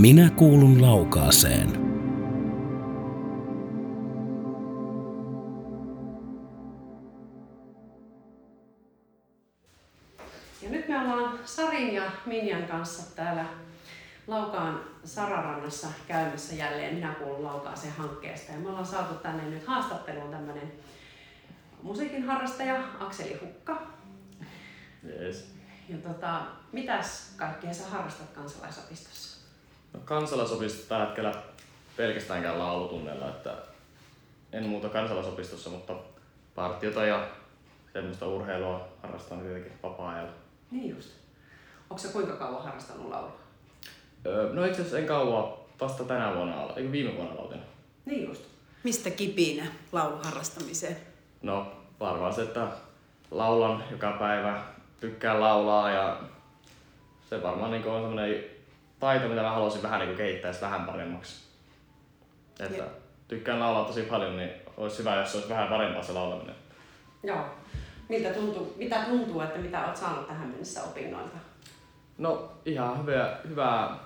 Minä kuulun laukaaseen. Ja nyt me ollaan Sarin ja Minjan kanssa täällä Laukaan Sararannassa käymässä jälleen Minä kuulun Laukaaseen hankkeesta. Ja me ollaan saatu tänne nyt haastatteluun tämmönen musiikin harrastaja Akseli Hukka. Jees. Ja tota, mitäs kaikkea sä harrastat kansalaisopistossa? Kansalaisopisto tällä hetkellä pelkästään käy laulutunnella, että en muuta kansalaisopistossa, mutta partiota ja semmoista urheilua harrastan tietenkin vapaa-ajalla. Niin just. Onko sä kuinka kauan harrastanut laulua? Öö, no itse asiassa en kauan, vasta tänä vuonna, eikö viime vuonna aloitin. Niin just. Mistä kipinä lauluharrastamiseen? No varmaan se, että laulan joka päivä, tykkään laulaa ja se varmaan niin on semmoinen taito, mitä mä haluaisin vähän niin kehittää sitä vähän paremmaksi. Että Jep. tykkään laulaa tosi paljon, niin olisi hyvä, jos olisi vähän parempaa se laulaminen. Joo. Miltä tuntuu, mitä tuntuu, että mitä oot saanut tähän mennessä opinnoilta? No ihan hyviä, hyvää,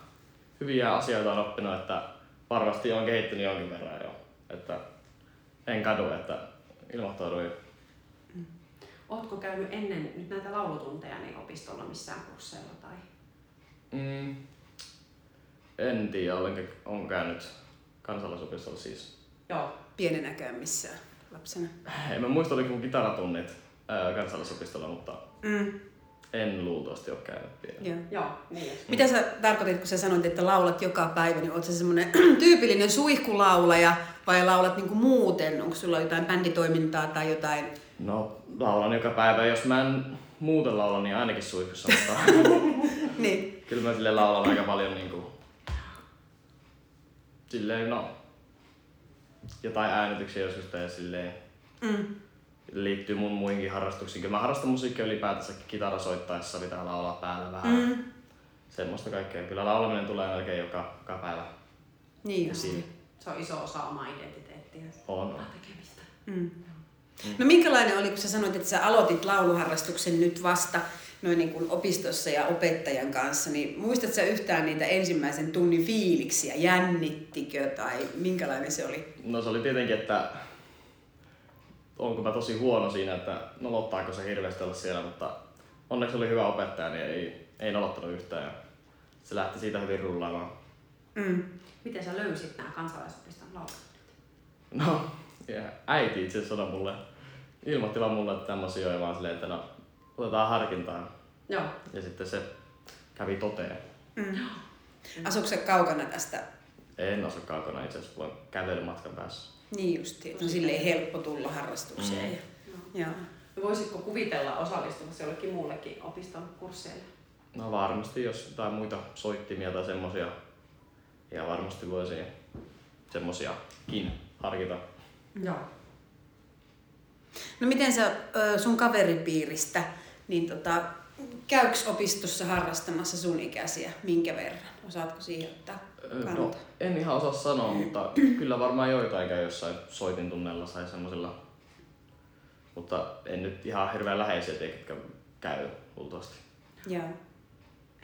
hyviä asioita on oppinut, että varmasti on kehittynyt jonkin verran jo. Että en kadu, että ilmoittauduin. Ootko käynyt ennen nyt näitä laulutunteja niin opistolla missään kursseilla tai? Mm, en tiedä, olenko on käynyt kansalaisopistolla siis. Joo. Pienenäkään missään lapsena. En mä muista, oliko mun kitaratunnit ää, kansalaisopistolla, mutta Mm. en luultavasti ole käynyt vielä. Joo. Joo, niin. Mitä sä tarkoitit, kun sä sanoit, että laulat joka päivä, niin oot sä semmoinen tyypillinen suihkulaulaja vai laulat niinku muuten? Onko sulla jotain bänditoimintaa tai jotain? No, laulan joka päivä. Jos mä en muuten laula, niin ainakin suihkussa, mutta Niin. kyllä mä sille laulan aika paljon niinku... Silleen, no... Jotain äänityksiä joskus tee silleen. Mm. Liittyy mun muihinkin harrastuksiin. Kyllä mä harrastan musiikkia ylipäätänsä kitara soittaessa, pitää laulaa päällä vähän. Mm. Semmoista kaikkea. Kyllä laulaminen tulee melkein joka, joka päivä. Niin. Esiin. Se on iso osa omaa identiteettiä. On. Omaa tekemistä. Mm. No minkälainen oli, kun sä sanoit, että sä aloitit lauluharrastuksen nyt vasta noin niin kuin opistossa ja opettajan kanssa, niin muistatko sä yhtään niitä ensimmäisen tunnin fiiliksiä? Jännittikö tai minkälainen se oli? No se oli tietenkin, että onko mä tosi huono siinä, että nolottaako se hirveästi olla siellä, mutta onneksi oli hyvä opettaja, niin ei, ei nolottanut yhtään ja se lähti siitä hyvin rullaamaan. Mm. Miten sä löysit nämä kansalaisopiston laulut? No, ja äiti itse asiassa sanoi mulle, ilmoitti vaan mulle että tämmöisiä ja vaan silleen, että no, otetaan harkintaan. Joo. Ja sitten se kävi toteen. Mm. Asuuko se kaukana tästä? En asu kaukana itse asiassa, voin kävelymatkan päässä. Niin justi, että on silleen helppo tulla harrastukseen. Mm. Ja, joo. No Voisitko kuvitella osallistuvasi jollekin muullekin opiston kursseille? No varmasti, jos jotain muita soittimia tai semmosia, ja varmasti voisi semmosiakin harkita. Joo. No miten sä sun kaveripiiristä, niin tota, käyks opistossa harrastamassa sun ikäisiä, minkä verran? Osaatko siihen ottaa kantaa? No, en ihan osaa sanoa, mutta kyllä varmaan joitain käy jossain soitintunnella tai semmosilla. Mutta en nyt ihan hirveän läheisiä tiedä, ketkä käy luultavasti. Joo.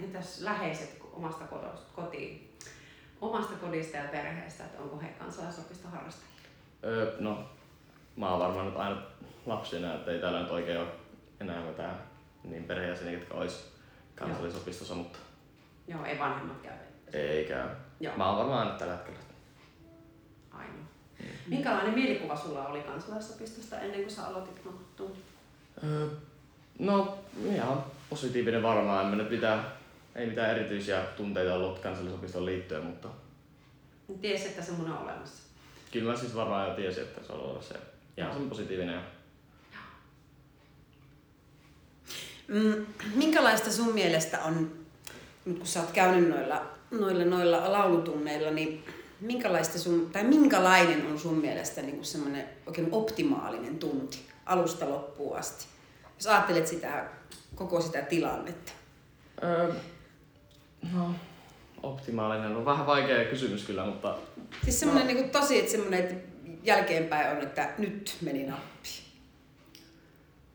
Entäs läheiset omasta kodosta, kotiin, omasta kodista ja perheestä, että onko he kansalaisopiston harrastajia? Öö, no, mä oon varmaan nyt aina lapsina, että ei täällä nyt oikein ole enää mitään niin perheenjäseniä, ketkä ois kansallisopistossa, mutta Joo, ei vanhemmat käy. ei käy. Joo. Mä oon varmaan aina tällä hetkellä. Ainoa. Minkälainen mielikuva sulla oli kansalaisopistosta ennen kuin sä aloitit? Öö, no, ihan positiivinen varmaan. En mä nyt mitään, ei mitään erityisiä tunteita ollut kansallisopistoon liittyen, mutta Tiesi, että semmoinen on olemassa. kyllä mä siis varmaan jo tiesin, että se on se ihan semmoinen positiivinen. ja Mm, minkälaista sun mielestä on, nyt kun sä oot käynyt noilla, noilla, noilla laulutunneilla, niin minkälaista sun, tai minkälainen on sun mielestä niin kuin semmoinen oikein optimaalinen tunti alusta loppuun asti? Jos ajattelet sitä, koko sitä tilannetta. Öö, no, optimaalinen on vähän vaikea kysymys kyllä, mutta Siis semmoinen niin kuin tosi, että semmoinen, että jälkeenpäin on, että nyt meni nappi.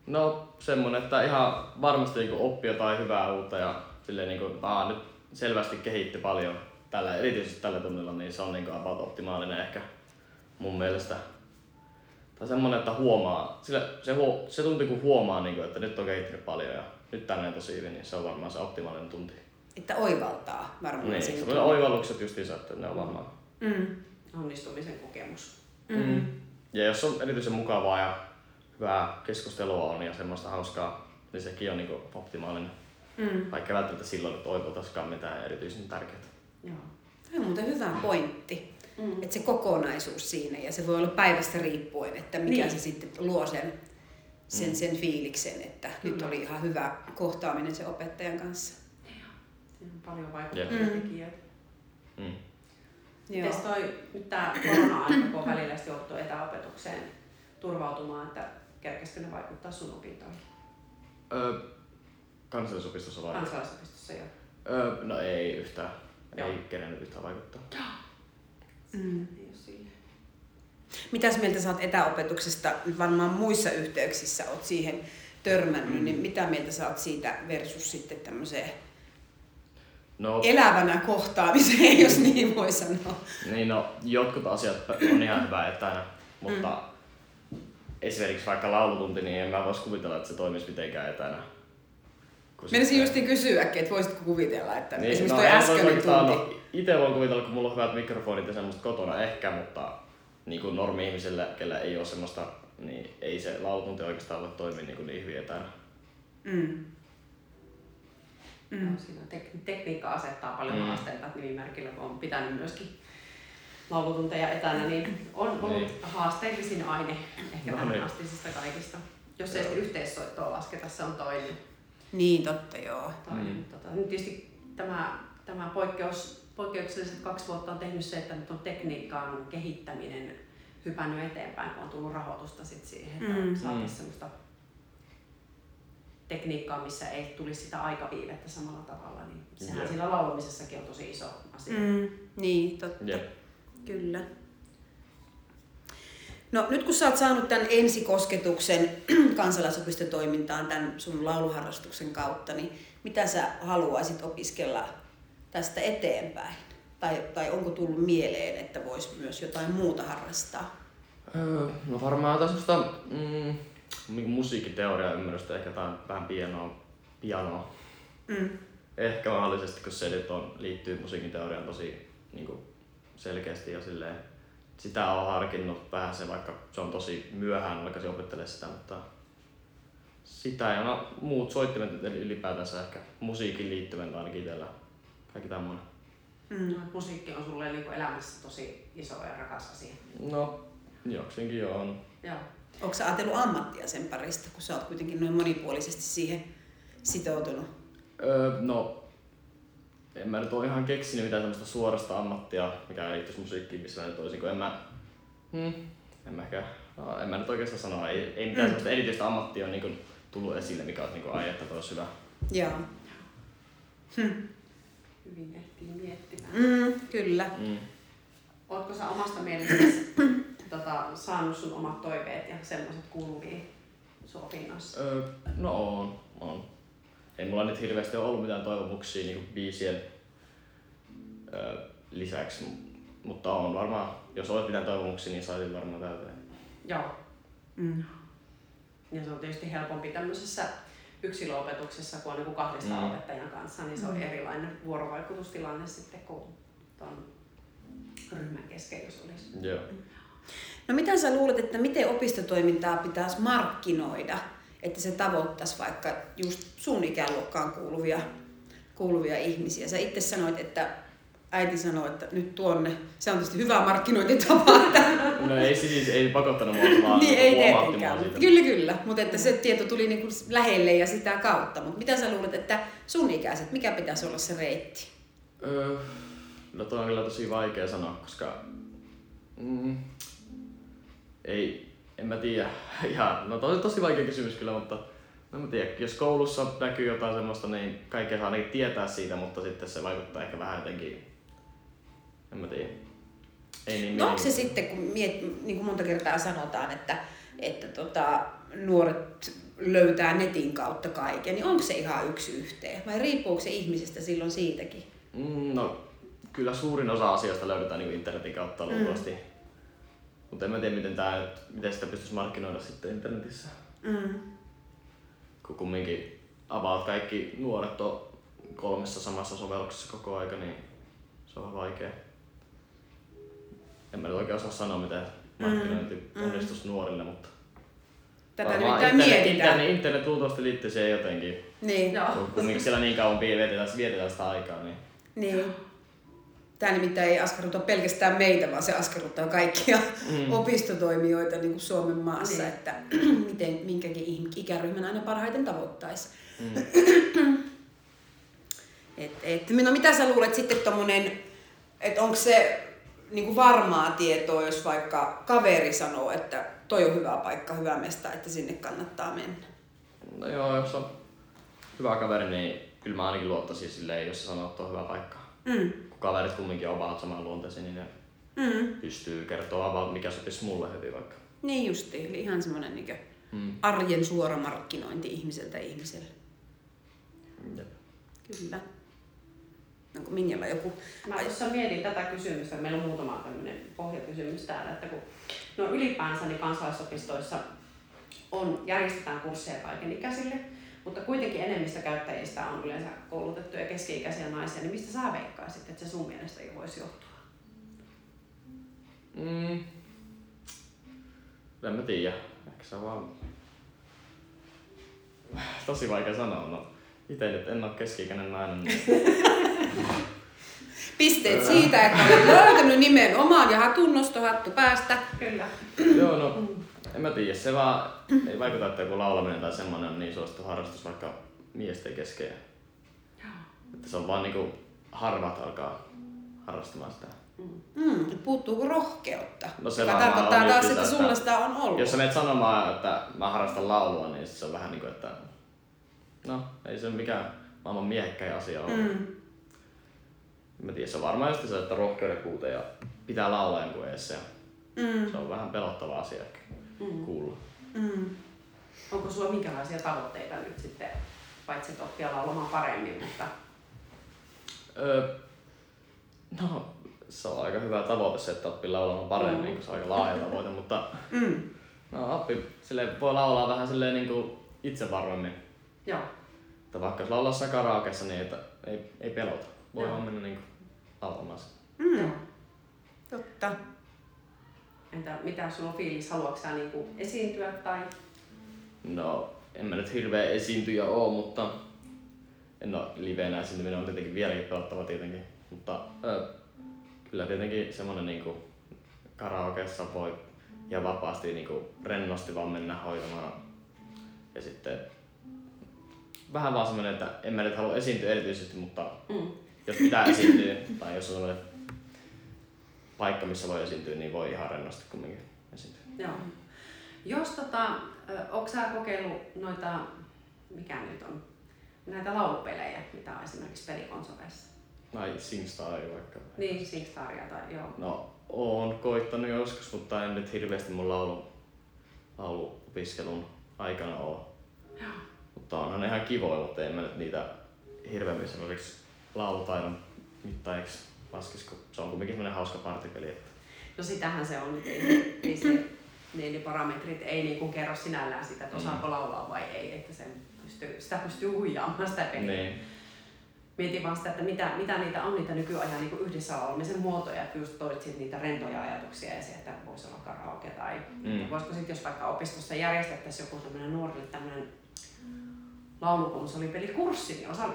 No semmonen, että ihan varmasti niin oppii jotain hyvää uutta ja silleen niin kuin, aa, nyt selvästi kehitti paljon tällä, erityisesti tällä tunnilla, niin se on niin about optimaalinen ehkä mun mielestä. Tai semmonen, että huomaa, sillä se, huo, se tunti kun huomaa, niin kuin, että nyt on kehittynyt paljon ja nyt tänne tosi hyvin, niin se on varmaan se optimaalinen tunti. Että oivaltaa varmaan Niin, se on oivallukset just isä, että ne on varmaan. Mm. Onnistumisen kokemus. Mm. Ja jos on erityisen mukavaa ja hyvää keskustelua on ja semmoista hauskaa, niin sekin on niin optimaalinen. Mm. Vaikka välttämättä silloin nyt oivaltaisikaan mitään erityisen tärkeää. Joo. Tämä on muuten hyvä pointti. Mm. Että se kokonaisuus siinä ja se voi olla päivästä riippuen, että mikä Niin. se sitten luo sen, sen, Mm. sen fiiliksen, että nyt Kyllä. oli ihan hyvä kohtaaminen sen opettajan kanssa. Siinä on paljon vaikuttavia. Mm. tekijöitä. Mm. Mites toi, nyt tämä korona-aika, kun on välillä jouduttu etäopetukseen turvautumaan, että kerkesikö ne vaikuttaa sun opintoihin? Öö, kansallisopistossa vai? Kansalaisopistossa jo. Öö, no ei yhtään. Joo. Ei kerennyt yhtään vaikuttaa. Mm. Mitäs mieltä sä oot etäopetuksesta? Nyt varmaan muissa yhteyksissä oot siihen törmännyt, Mm. niin mitä mieltä sä oot siitä versus sitten tämmöiseen No, elävänä kohtaamiseen, jos niin voi sanoa? niin no, jotkut asiat on ihan hyvä etänä, mutta esimerkiksi vaikka laulutunti, niin en mä vois kuvitella, että se toimisi mitenkään etänä. Menisin justiin kysyäkin, että voisitko kuvitella, että niin, esimerkiksi no, toi äskeinen kuvitella, tunti. No, itse voin kuvitella, kun mulla on hyvät mikrofonit ja semmoista kotona ehkä, mutta niin kuin normi-ihmiselle, kellä ei ole semmoista, niin ei se laulutunti oikeastaan voi toimia niin, kuin niin hyvin etänä. Mm. Mm. No, siinä tek- tekniikka asettaa paljon Mm. haasteita nimimerkillä, kun on pitänyt myöskin laulutunteja etänä, niin on ollut Niin. haasteellisin aine ehkä No tähän niin. astisista kaikista. Jos ei Joo. sitten yhteissoittoa lasketa, se on toinen. Niin, totta joo. toinen. Mm. Tota, nyt tietysti tämä, tämä poikkeus, poikkeukselliset kaksi vuotta on tehnyt se, että nyt on tekniikan kehittäminen hypännyt eteenpäin, kun on tullut rahoitusta sit siihen, että Mm. saataisiin Mm. semmoista tekniikkaa, missä ei tulisi sitä aikaviivettä samalla tavalla, niin sehän Jep. siinä laulamisessakin on tosi iso asia. Mm. Niin, totta. Jep. Kyllä. No nyt kun sä oot saanut tämän ensikosketuksen kansalaisopistotoimintaan tämän sun lauluharrastuksen kautta, niin mitä sä haluaisit opiskella tästä eteenpäin? Tai, tai onko tullut mieleen, että vois myös jotain muuta harrastaa? Öö, no varmaan semmoista mm, niinku musiikkiteoriaa ymmärrystä, ehkä jotain vähän pianoa. pianoa. Mm. Ehkä mahdollisesti, kun se nyt on, liittyy musiikin teoriaan tosi niin kuin selkeästi ja silleen, sitä on harkinnut vähän se, vaikka se on tosi myöhään alkaisin opettelemaan sitä, mutta sitä ja no, muut soittimet eli ylipäätänsä ehkä musiikin liittyvän ainakin itsellä. Kaikki tämmöinen. Mm. No, musiikki on sulle niin elämässä tosi iso ja rakas asia. No, jokseenkin joo on. Joo. Onko sä ajatellut ammattia sen parista, kun sä oot kuitenkin noin monipuolisesti siihen sitoutunut? Öö, no, en mä nyt ole ihan keksinyt mitään semmoista suorasta ammattia, mikä liittyisi musiikkiin, missä mä nyt olisin, kun en mä, hmm, en mä ehkä, no, en mä nyt oikeastaan sanoa, ei, ei mitään Mm. semmoista erityistä ammattia ole niin tullut esille, mikä olisi niin ai, että toi olisi hyvä. Joo. Hyvin ehtii miettimään. Mm, kyllä. Mm. Oletko sä omasta mielestäsi tota, saanut sun omat toiveet ja semmoiset kuuluviin sun? Öö, no on, on. Ei mulla nyt hirveästi ole ollut mitään toivomuksia niin biisien lisäksi, mutta on varmaan, jos olisi mitään toivomuksia, niin saisin varmaan täyteen. Joo. Mm. Ja se on tietysti helpompi tämmöisessä yksilöopetuksessa, kun on niin kahdesta Mm. mm. opettajan kanssa, niin se on Mm. erilainen vuorovaikutustilanne sitten kuin tuon ryhmän kesken, jos olisi. Joo. No mitä sä luulet, että miten opistotoimintaa pitäisi markkinoida, että se tavoittaisi vaikka just sun ikäluokkaan kuuluvia, kuuluvia ihmisiä? Sä itse sanoit, että äiti sanoi, että nyt tuonne. Se on tietysti hyvä markkinointitapa. Että, No ei siis, ei pakottanut mua, vaan niin ei tietenkään. mutta siitä. Kyllä, kyllä. Mutta että se tieto tuli niinku lähelle ja sitä kautta. Mutta mitä sä luulet, että sun ikäiset, mikä pitäisi olla se reitti? Öö, no toi on kyllä tosi vaikea sanoa, koska mm, ei, en mä tiedä. Ihan, no toi on tosi vaikea kysymys kyllä, mutta no mä tiedä, jos koulussa näkyy jotain semmoista, niin kaikkea saa ainakin tietää siitä, mutta sitten se vaikuttaa ehkä vähän jotenkin, en mä tiedä. Ei niin No onko se sitten, kun miet, niin kuin monta kertaa sanotaan, että, että tota, nuoret löytää netin kautta kaiken, niin onko se ihan yksi yhteen? Vai riippuuko se ihmisestä silloin siitäkin? Mm, no kyllä suurin osa asioista löydetään niin internetin kautta luultavasti. Mm. Mutta en mä tiedä, miten, tää, miten sitä pystyisi markkinoida sitten internetissä. Mm. Kun kumminkin avaat kaikki nuoret on kolmessa samassa sovelluksessa koko aika, niin se on vaikea. En mä nyt oikein osaa sanoa, miten markkinointi mm. onnistuisi nuorille, mutta Tätä internet, mietitään. internet, internet luultavasti liittyy siihen jotenkin. Niin. Joo. Kun kumminkin siellä niin kauan vietetään, vietetään sitä aikaa, niin Niin. Tämä nimittäin ei askarruta pelkästään meitä, vaan se askarruttaa kaikkia mm. opistotoimijoita niin kuin Suomen maassa, Niin. että miten minkäkin ikäryhmän aina parhaiten tavoittaisi. mm. Et, et, no mitä sä luulet sitten tommonen, että onko se niin kuin varmaa tietoa, jos vaikka kaveri sanoo, että toi on hyvä paikka, hyvä mesta, että sinne kannattaa mennä? No joo, jos on hyvä kaveri, niin kyllä mä ainakin luottaisin silleen, jos sanoo, että on hyvä paikka. Mm. Kun kaverit kumminkin on vähän samanluonteisia, niin ne Mm. pystyy kertoa about, mikä sopisi mulle heti vaikka. Niin justi, eli ihan semmoinen niin Mm. arjen suora markkinointi ihmiseltä ihmiselle. Jep. Kyllä. Onko Minjalla joku? Mä tuossa mietin tätä kysymystä, meillä on muutama tämmöinen pohjakysymys täällä, että kun no ylipäänsä niin kansalaisopistoissa on, järjestetään kursseja kaikenikäisille, mutta kuitenkin enemmistö käyttäjistä on yleensä koulutettuja keski-ikäisiä naisia, niin mistä sä veikkaisit, että se sun mielestä voisi johtua? Mm. En mä tiedä. Ehkä se on vaan... Tosi vaikea sanoa. No, itse nyt en ole keski-ikäinen nainen. Niin... Pisteet siitä, että olet löytänyt nimenomaan ja hatunnosto hattu päästä. Kyllä. Joo, no en mä tiedä. Se vaan ei vaikuta, että joku laulaminen tai semmoinen on niin suosittu harrastus vaikka miesten kesken. Että se on vaan niinku harvat alkaa harrastamaan sitä. Mm, puuttuuko rohkeutta? No se Joka tarkoittaa on taas, just että sitä, sulla sitä on ollut. Jos sä menet sanomaan, että mä harrastan laulua, niin se on vähän niinku, että no, ei se mikään maailman miehekkäin asia ole. Mm. Mä tiedän, se on varmaan just se, että rohkeuden puute ja pitää laulaa jonkun eessä. Mm. se on vähän pelottava asia Mm. kuulla. Mm. Onko sulla minkälaisia tavoitteita nyt sitten, paitsi että oppia laulamaan paremmin, mutta Öö, no, se on aika hyvä tavoite se, että oppii laulamaan paremmin, Mm. kun se on aika laaja tavoite, mutta Mm. no, oppi silleen, voi laulaa vähän silleen niin kuin itse varmemmin. joo. Että vaikka jos laulaa karaokeessa, niin että ei, ei pelota. Voi vaan mennä niin kuin joo. Mm. Totta. Entä mitä sulla on fiilis, haluatko sä niinku esiintyä tai No, en mä nyt hirveä esiintyjä oo, mutta en oo liveenä esiintyminen on tietenkin vieläkin pelottava tietenkin. Mutta ö, kyllä tietenkin semmonen niinku karaokeessa voi ja vapaasti niinku rennosti vaan mennä hoitamaan. Ja sitten vähän vaan semmonen, että en mä nyt halua esiintyä erityisesti, mutta mm. Jos pitää esiintyä tai jos on semmonen paikka, missä voi esiintyä, niin voi ihan rennosti kumminkin esiintyä. Joo. Jos tota, onko sä kokeillut noita, mikä nyt on, näitä laulupelejä, mitä on esimerkiksi pelikonsoleissa? Tai Singstar vaikka. Niin, Singstaria tai joo. No, oon koittanut joskus, mutta en nyt hirveästi mun laulu, lauluopiskelun aikana oo. Mutta onhan ne ihan kivoja, mutta en mä nyt niitä hirveämmin semmoisiksi laulutaidon mittaiksi laskis, kun se on kuitenkin semmoinen hauska partipeli. Että... No sitähän se on ei, ei se, ne, ne parametrit ei niinku kerro sinällään sitä, että osaako laulaa vai ei, että sen pystyy, sitä pystyy huijaamaan sitä peliä. Niin. Mietin vaan sitä, että mitä, mitä niitä on niitä nykyajan niin yhdessä laulamisen muotoja, että just toit sit niitä rentoja ajatuksia ja se, että voisi olla karaoke tai Mm. mm. voisiko sitten, jos vaikka opistossa järjestettäisiin joku tämmöinen nuorille tämmöinen laulukonsolipelikurssi, niin? Tai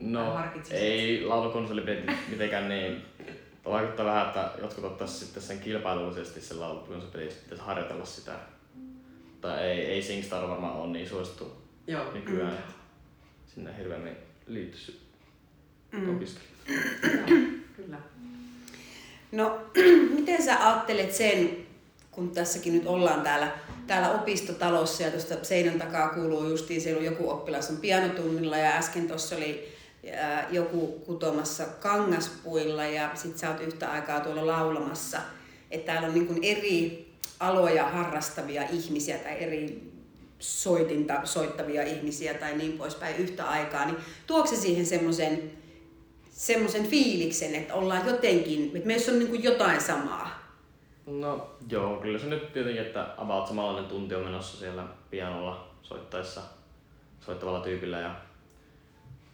No, ei laulukonsolipelit mitenkään niin. Vaikuttaa vähän, että jotkut ottaisi sitten sen kilpailullisesti sen laulukonsolipelit, pitäisi harjoitella sitä. Tai ei, ei Singstar varmaan ole niin suosittu Joo. nykyään, että sinne hirveämmin liittyisi Mm. kyllä. No, miten sä ajattelet sen, kun tässäkin nyt ollaan täällä, täällä opistotalossa ja tuosta seinän takaa kuuluu justiin, siellä on joku oppilas on pianotunnilla ja äsken tuossa oli joku kutomassa kangaspuilla ja sit sä oot yhtä aikaa tuolla laulamassa. Että täällä on niin eri aloja harrastavia ihmisiä tai eri soitinta soittavia ihmisiä tai niin poispäin yhtä aikaa, niin tuokse siihen semmoisen semmoisen fiiliksen, että ollaan jotenkin, että meissä on niin jotain samaa. No joo, kyllä se nyt tietenkin, että about samanlainen tunti on menossa siellä pianolla soittaessa soittavalla tyypillä ja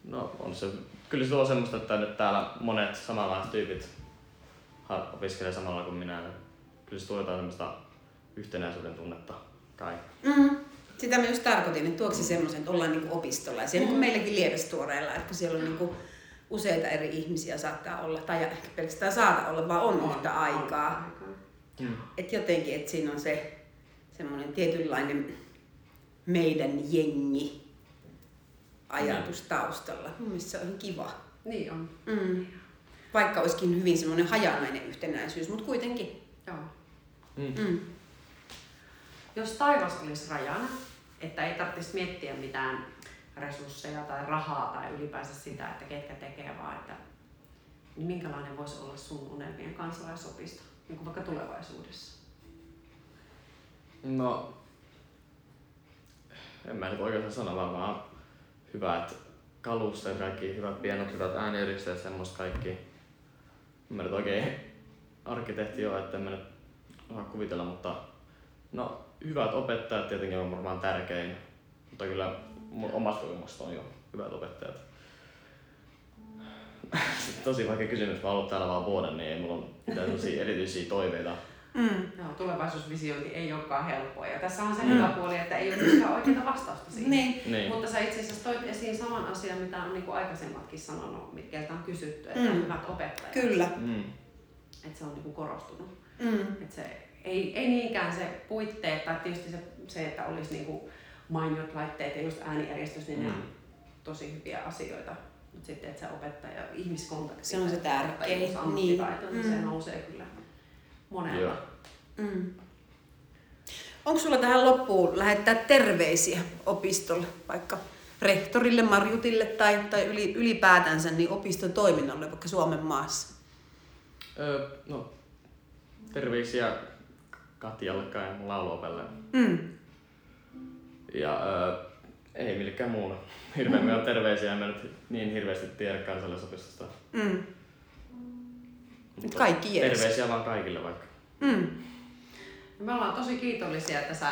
no on se, kyllä se tuo semmoista, että nyt täällä monet samanlaiset tyypit opiskelee samalla kuin minä. Kyllä se tuo jotain semmoista yhtenäisyyden tunnetta kai. Mm. Sitä mä just tarkoitin, että tuoksi semmoisen, että ollaan niin kuin opistolla. Ja siellä niin kuin meilläkin Lievestuoreilla, että kun siellä on niin kuin useita eri ihmisiä saattaa olla, tai ehkä pelkästään saata olla, vaan on yhtä aikaa. Mm. Että jotenkin, että siinä on se semmoinen tietynlainen meidän jengi ajatus taustalla. Mun mielestä se on ihan kiva. Niin on. Mm. Vaikka olisikin hyvin semmoinen hajanainen yhtenäisyys, mutta kuitenkin. Joo. Mm. Mm. Jos taivas olisi rajana, että ei tarvitsisi miettiä mitään resursseja tai rahaa tai ylipäänsä sitä, että ketkä tekee, vaan että niin minkälainen voisi olla sun unelmien kansalaisopisto, niin kuin vaikka tulevaisuudessa? No, en mä nyt oikeastaan sano, vaan vaan hyvät kalusteet, kaikki hyvät pienot, hyvät ääniyhdisteet, semmoista kaikki. Mä nyt oikein arkkitehti ole, että en mä nyt osaa kuvitella, mutta no hyvät opettajat tietenkin on varmaan tärkein, mutta kyllä mun omasta kokemuksesta on jo hyvät opettajat. Tosi vaikea kysymys, mä oon ollut täällä vaan vuoden, niin ei mulla ole mitään erityisiä toiveita. Mm. Joo, tulevaisuusvisiointi ei olekaan helppoa. Ja tässä on se hyvä puoli, että ei ole myöskään oikeaa vastausta siihen. Niin. Niin. Mutta sä itse asiassa toit esiin saman asian, mitä on niin kuin aikaisemmatkin sanonut, mitkä on kysytty, että Mm. mm. hyvät opettajat. Kyllä. Mm. Että se on niin kuin korostunut. Mm. Että se, ei, ei niinkään se puitteet, tai tietysti se, se että olisi niin kuin mainiot laitteet ja just äänijärjestys, niin mm. ne Mm. on tosi hyviä asioita. Mutta sitten, että se opettaja, ihmiskontakti, Se on se tärkein, niin. niin. se Mm. nousee kyllä monella. Joo. Mm. Onko sulla tähän loppuun lähettää terveisiä opistolle, vaikka rehtorille, Marjutille tai, tai yli, ylipäätänsä niin opiston toiminnalle vaikka Suomen maassa? Öö, no, terveisiä Katjalle ja mun lauluopelle. Mm. Ja öö, ei millekään muulle. Hirveän mm. terveisiä, en mä nyt niin hirveästi tiedä kansallisopistosta. Mm. Mutta kaikki jees. Terveisiä vaan kaikille vaikka. Mm. Me ollaan tosi kiitollisia, että sä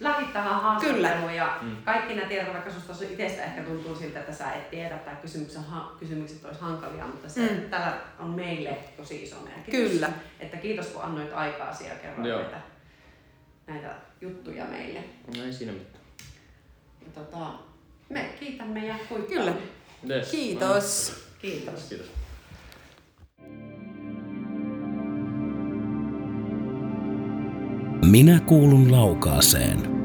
lähdit tähän haastatteluun Kyllä. ja Mm. kaikki nämä tiedot, vaikka susta itsestä ehkä tuntuu siltä, että sä et tiedä tai kysymykset, kysymykset olisi hankalia, mutta se, Mm. tällä on meille tosi iso merkitys. Kyllä. Että kiitos kun annoit aikaa ja kerroit Joo. näitä, näitä juttuja meille. No ei siinä mitään. Ja tota, me kiitämme ja kuittaamme. Kyllä. Yes. Kiitos. Kiitos. Kiitos. Minä kuulun laukaaseen.